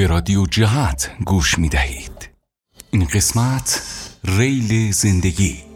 به رادیو جهت گوش می دهید این قسمت ریل زندگی.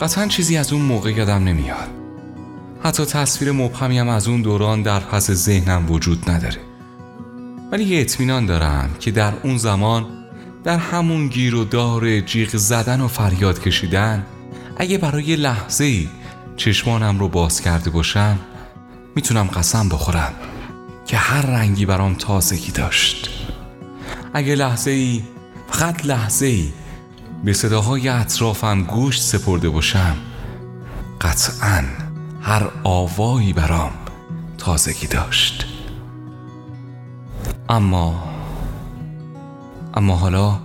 قطعا چیزی از اون موقع یادم نمیاد. حتی تصویر مبهمی هم از اون دوران در پس ذهنم وجود نداره. ولی یه اطمینان دارم که در اون زمان در همون گیر و دار جیغ زدن و فریاد کشیدن اگه برای لحظه ای چشمانم رو باز کرده باشم می‌تونم قسم بخورم که هر رنگی برام تازگی داشت. اگه لحظه ای فقط لحظه ای به صداهای اطرافم گوش سپرده باشم. قطعا هر آوایی برام تازگی داشت. اما اما حالا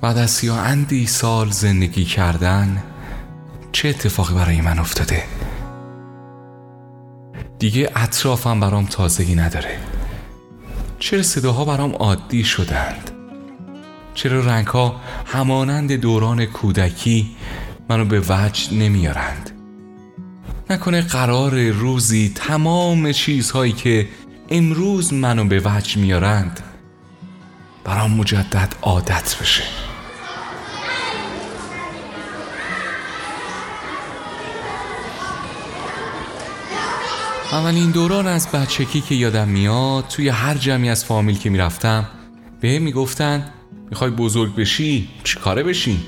بعد از سی اندی سال زندگی کردن چه اتفاقی برای من افتاده؟ دیگه اطرافم برام تازگی نداره. چرا صداها برام عادی شدند؟ چرا رنگ ها همانند دوران کودکی منو به وجد نمیارند؟ نکنه قرار روزی تمام چیزهایی که امروز منو به وجد میارند برام مجدد عادت بشه. اولین دوران از بچگی که یادم میاد توی هر جمعی از فامیل که می‌رفتم به می‌گفتن می‌خوای بزرگ بشی؟ چی کاره بشی؟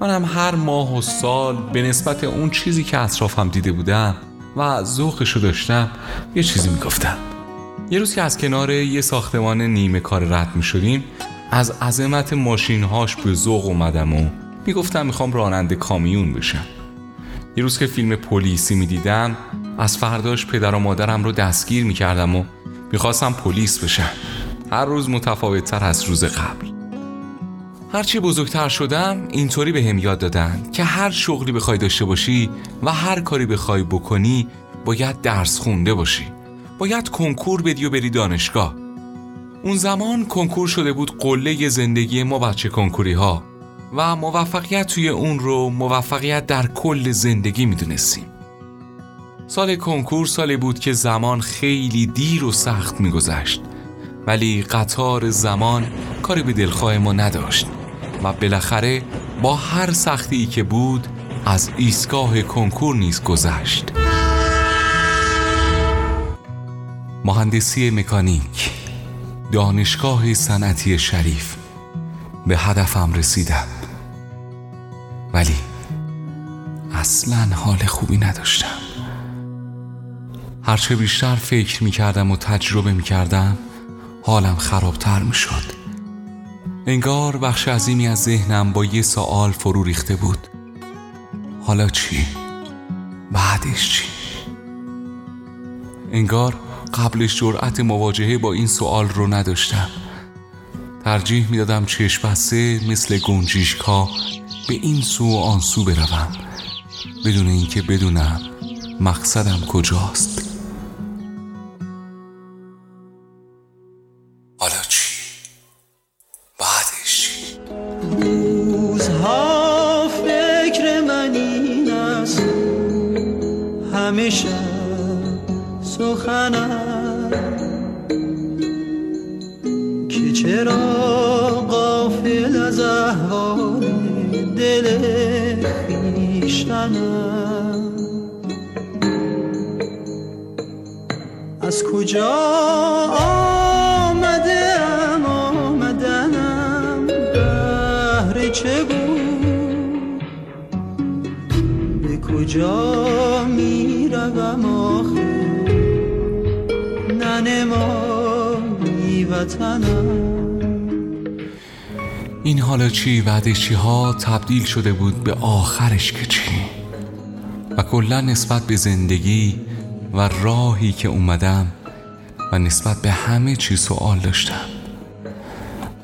منم هر ماه و سال به نسبت اون چیزی که اطرافم دیده بودم و ذوقشو داشتم یه چیزی می‌گفتم. یه روز که از کنار یه ساختمان نیمه کار رد می‌شدیم از عظمت ماشینهاش به ذوق اومدم و می‌گفتم می‌خوام راننده کامیون بشم. یه روز که فیلم پلیسی می‌دیدم از فرداش پدر و مادرم رو دستگیر می‌کردم و می‌خواستم پلیس بشم. هر روز متفاوت تر از روز قبل. هرچی بزرگتر شدم اینطوری به هم یاد دادن که هر شغلی بخوای داشته باشی و هر کاری بخوای بکنی باید درس خونده باشی. باید کنکور بدی و بری دانشگاه. اون زمان کنکور شده بود قله زندگی ما بچه کنکوری ها و موفقیت توی اون رو موفقیت در کل زندگی می‌دونستیم. سال کنکور سالی بود که زمان خیلی دیر و سخت میگذشت ولی قطار زمان کاری به دلخواه ما نداشت. و بالاخره با هر سختی که بود از ایستگاه کنکور نیز گذشت. مهندسی مکانیک دانشگاه صنعتی شریف به هدفم رسیدم. ولی اصلا حال خوبی نداشتم. هرچه بیشتر فکر می کردم و تجربه می کردم حالم خرابتر می شد انگار بخش عظیمی از ذهنم با یه سوال فرو ریخته بود حالا چی؟ بعدش چی؟ انگار قبلش جرأت مواجهه با این سوال رو نداشتم ترجیح می‌دادم چشم بسته مثل گنجیشکا به این سو و آن سو بروم بدون اینکه بدونم مقصدم کجاست همیشه سخنم. که چرا قافل از احوال دل خیشتنم از کجا کجا می‌روم آخه؟ ننمایی وطنم. این حالا چی بعدش چی ها تبدیل شده بود به آخرش که چی؟ و کلا نسبت به زندگی و راهی که اومدم و نسبت به همه چی سوال داشتم.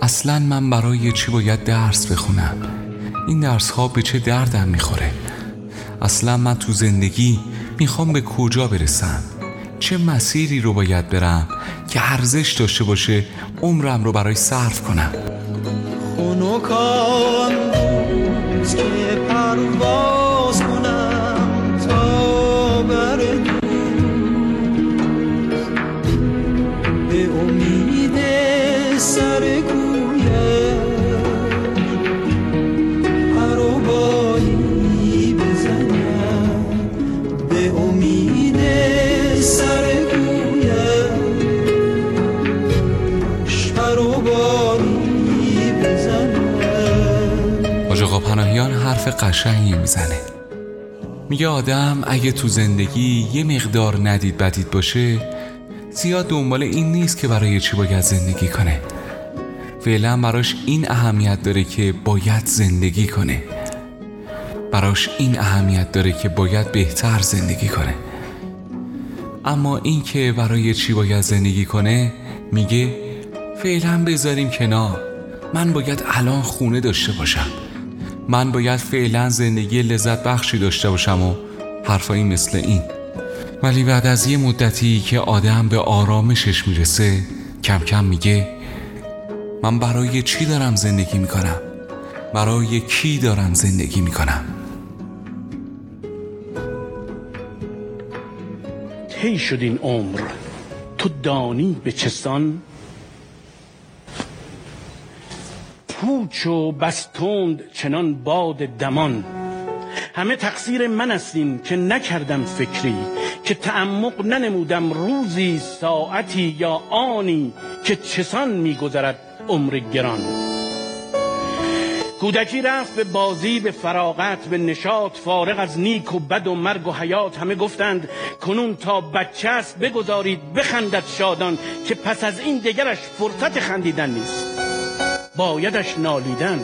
اصلا من برای چی باید درس بخونم؟ این درس ها به چه دردم می‌خوره؟ اصلا من تو زندگی می‌خوام به کجا برسم؟ چه مسیری رو باید برم که ارزش داشته باشه عمرم رو برای صرف کنم؟ روز که پرواز کنم تا بر به امید می‌زنه. میگه آدم اگه تو زندگی یه مقدار ندید بدید باشه زیاد دنبال این نیست که برای چی باید زندگی کنه. فعلا براش این اهمیت داره که باید زندگی کنه. براش این اهمیت داره که باید بهتر زندگی کنه. اما این که برای چی باید زندگی کنه میگه فعلا بذاریم کنار. من باید الان خونه داشته باشم. من باید فعلا زندگی لذت بخشی داشته باشم و حرفایی مثل این. ولی بعد از یه مدتی که آدم به آرامشش می‌رسه کم کم میگه من برای چی دارم زندگی می‌کنم؟ برای کی دارم زندگی می‌کنم؟ طی شد این عمر. تو دانی به چسان پوچ و بستوند چنان باد دمان. همه تقصیر من استین که نکردم فکری که تعمق ننمودم روزی ساعتی یا آنی که چسان میگذرد عمر گران. کودکی رفت به بازی به فراغت به نشاط فارغ از نیک و بد و مرگ و حیات. همه گفتند کنون تا بچه است بگذارید بخندد شادان که پس از این دگرش فرصت خندیدن نیست. بایدش نالیدن.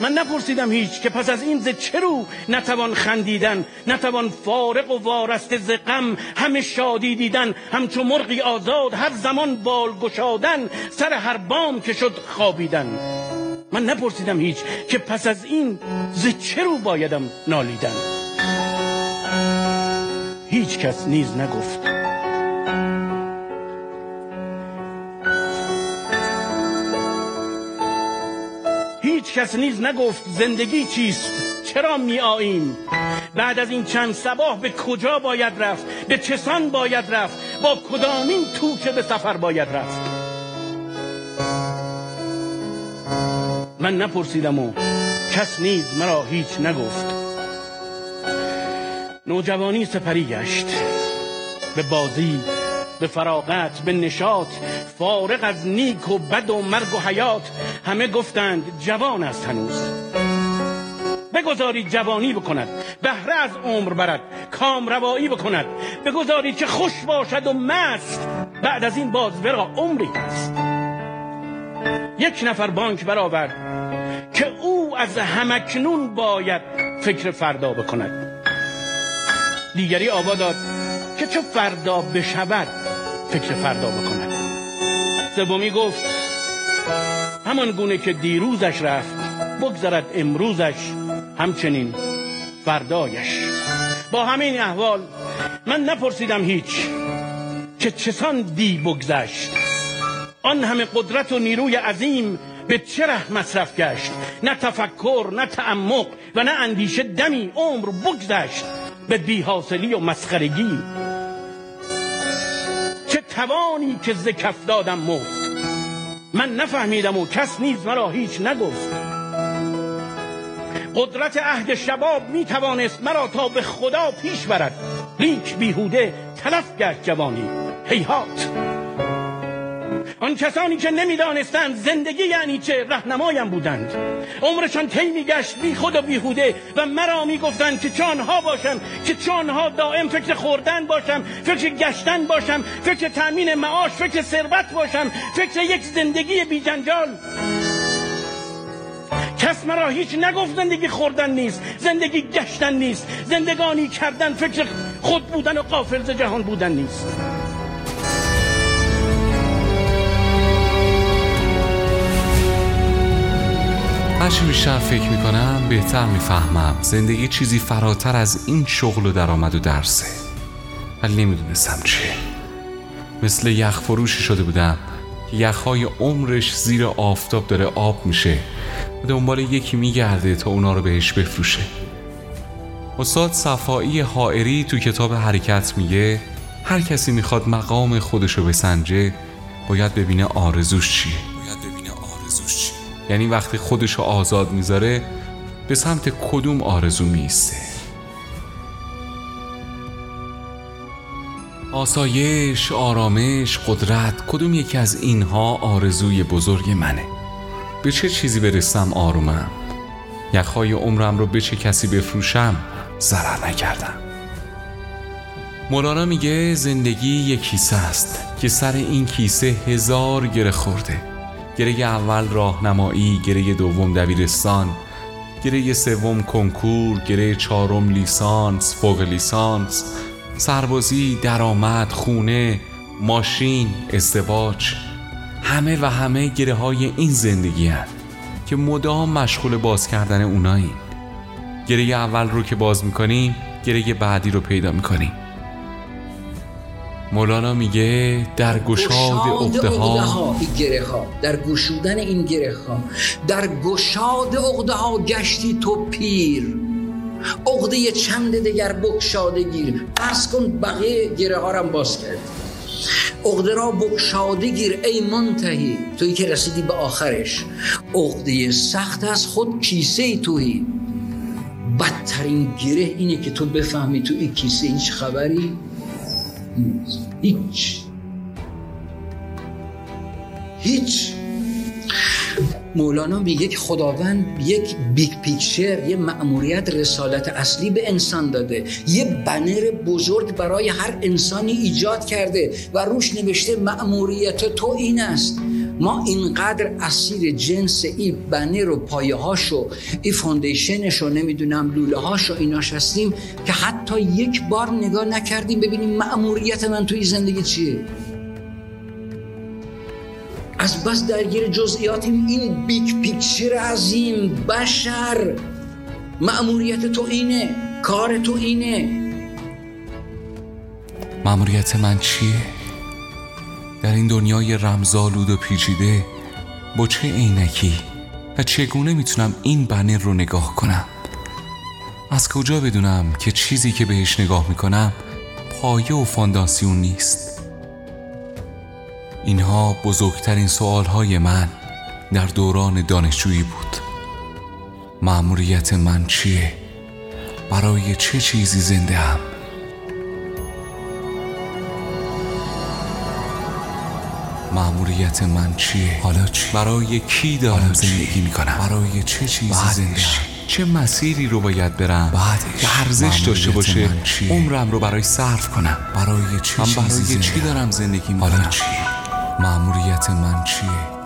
من نپرسیدم هیچ که پس از این ز چه رو نتوان خندیدن؟ نتوان فارق و وارسته ز غم همه شادی دیدن. همچو مرغی آزاد هر زمان بال گشادن سر هر بام که شد خوابیدن. من نپرسیدم هیچ که پس از این ز چه رو بایدم نالیدن. هیچ کس نیز نگفت کس نیز نگفت زندگی چیست؟ چرا می آییم بعد از این چند سباه به کجا باید رفت؟ به چسان باید رفت؟ با کدامین توشه به سفر باید رفت؟ من نپرسیدم و کس نیز مرا هیچ نگفت. نوجوانی سپری گشت. به بازی به فراغت به نشاط فارغ از نیک و بد و مرگ و حیات. همه گفتند جوان است هنوز. بگذارید جوانی بکند بهره از عمر برد کام روایی بکند. بگذارید که خوش باشد و مست. بعد از این باز ورا عمری هست. یک نفر بانک برآورد که او از همکنون باید فکر فردا بکند. دیگری آوا داد که چه فردا بشود؟ فکر فردا بکند سومی گفت همان گونه که دیروزش رفت بگذرد امروزش همچنین فردایش. با همین احوال من نپرسیدم هیچ که چسان دی بگذشت. آن همه قدرت و نیروی عظیم به چه ره مصرف گشت؟ نه تفکر نه تعمق و نه اندیشه دمی عمر بگذشت به بیحاصلی و مسخرگی. توانی که ز کف دادم مفت. من نفهمیدم و کس نیز مرا هیچ نگفت. قدرت عهد شباب می توانست مرا تا به خدا پیش برد. لیک بیهوده تلف گشت جوانی. هیهات آن کسانی که نمی‌دانستند زندگی یعنی چه رهنمایم بودند. عمرشان طی میگشت بی خود و بیهوده و مرا می‌گفتند که چانها باشم که چانها دائم فکر خوردن باشم فکر گشتن باشم فکر تأمین معاش فکر ثروت باشم فکر یک زندگی بی جنجال. کس مرا هیچ نگفت زندگی خوردن نیست زندگی گشتن نیست زندگانی کردن فکر خود بودن و قافل جهان بودن نیست. هرچی بیشتر فکر می‌کنم بهتر می‌فهمم. زندگی چیزی فراتر از این شغل و درآمد و درسه. ولی نمی‌دونستم چیه مثل یخ فروشی شده بودم. که یخهای عمرش زیر آفتاب داره آب میشه. و دنبال یکی میگرده تا اونا رو بهش بفروشه. استاد صفایی حائری تو کتاب حرکت میگه هر کسی می‌خواد مقام خودشو بسنجه باید ببینه آرزوش چیه. یعنی وقتی خودشو آزاد می‌ذاره به سمت کدوم آرزو میسته آسایش، آرامش، قدرت کدوم یکی از اینها آرزوی بزرگ منه؟ به چه چیزی برسم آرومم؟ یخهای عمرم رو به چه کسی بفروشم؟ ضرر نکردم. مولانا میگه زندگی یک کیسه است که سر این کیسه هزار گره خورده. گره اول راهنمایی گره دوم دبیرستان گره سوم کنکور گره چهارم لیسانس فوق لیسانس سربازی درآمد خونه ماشین ازدواج همه و همه گره های این زندگی هست که مدام مشغول باز کردن اونایی گره اول رو که باز می‌کنیم گره بعدی رو پیدا می‌کنیم. مولانا میگه در گشاد عقده ها این گره ها در گشودن این گره ها در گشاد عقده ها گشتی تو پیر. عقده چند دگر بکشاده گیر. پس کن بقیه گره ها رو باز کرد. عقده را بگشاده گیر ای منتهی. توی که رسیدی به آخرش. عقده سخت است بر کیسه تهی بدترین گره اینه که تو بفهمی تو این کیسه هیچ خبری هیچ. هیچ. مولانا میگه که خداوند یک big picture یه مأموریت رسالت اصلی به انسان داده. یه بنر بزرگ برای هر انسانی ایجاد کرده و روش نوشته مأموریت تو این است. ما اینقدر اسیر جنس این بنر و پایه هاشو این foundation ش رو نمی‌دونم لوله هاشو ایناش هستیم که حتی یک بار نگاه نکردیم ببینیم مأموریت من توی زندگی چیه. از بس درگیر جزئیاتیم این big picture عظیم بشر. مأموریت تو اینه کار تو اینه. مأموریت من چیه؟ در این دنیای رمزالود و پیچیده با چه عینکی و چگونه می‌تونم این بنر رو نگاه کنم از کجا بدونم که چیزی که بهش نگاه می‌کنم پایه و فانداسیون نیست اینها بزرگترین سوالهای من در دوران دانشجویی بود مأموریت من چیه؟ برای چه چیزی زنده هم؟ مأموریت من چیه؟ حالا چی؟ برای کی دارم زندگی می‌کنم؟ برای چه چیزی زنده چه مسیری رو باید برم بعدش ارزش داشته باشه عمرم رو برای صرف کنم برای چه من برای چی دارم زندگی می‌کنم؟ حالا چی؟ مأموریت من چیه؟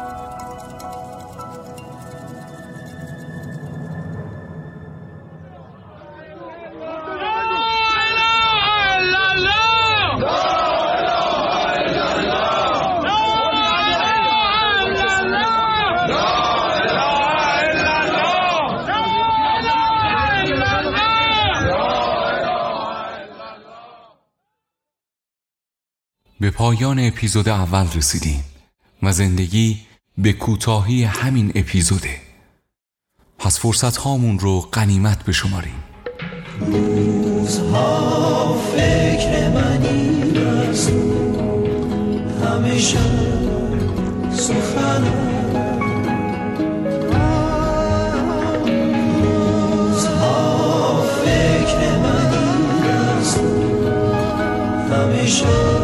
به پایان اپیزود اول رسیدیم و زندگی به کوتاهی همین اپیزوده. پس فرصت هامون رو غنیمت بشماریم. روزها فکر منی است. همیشه سخنم روزها فکر همیشه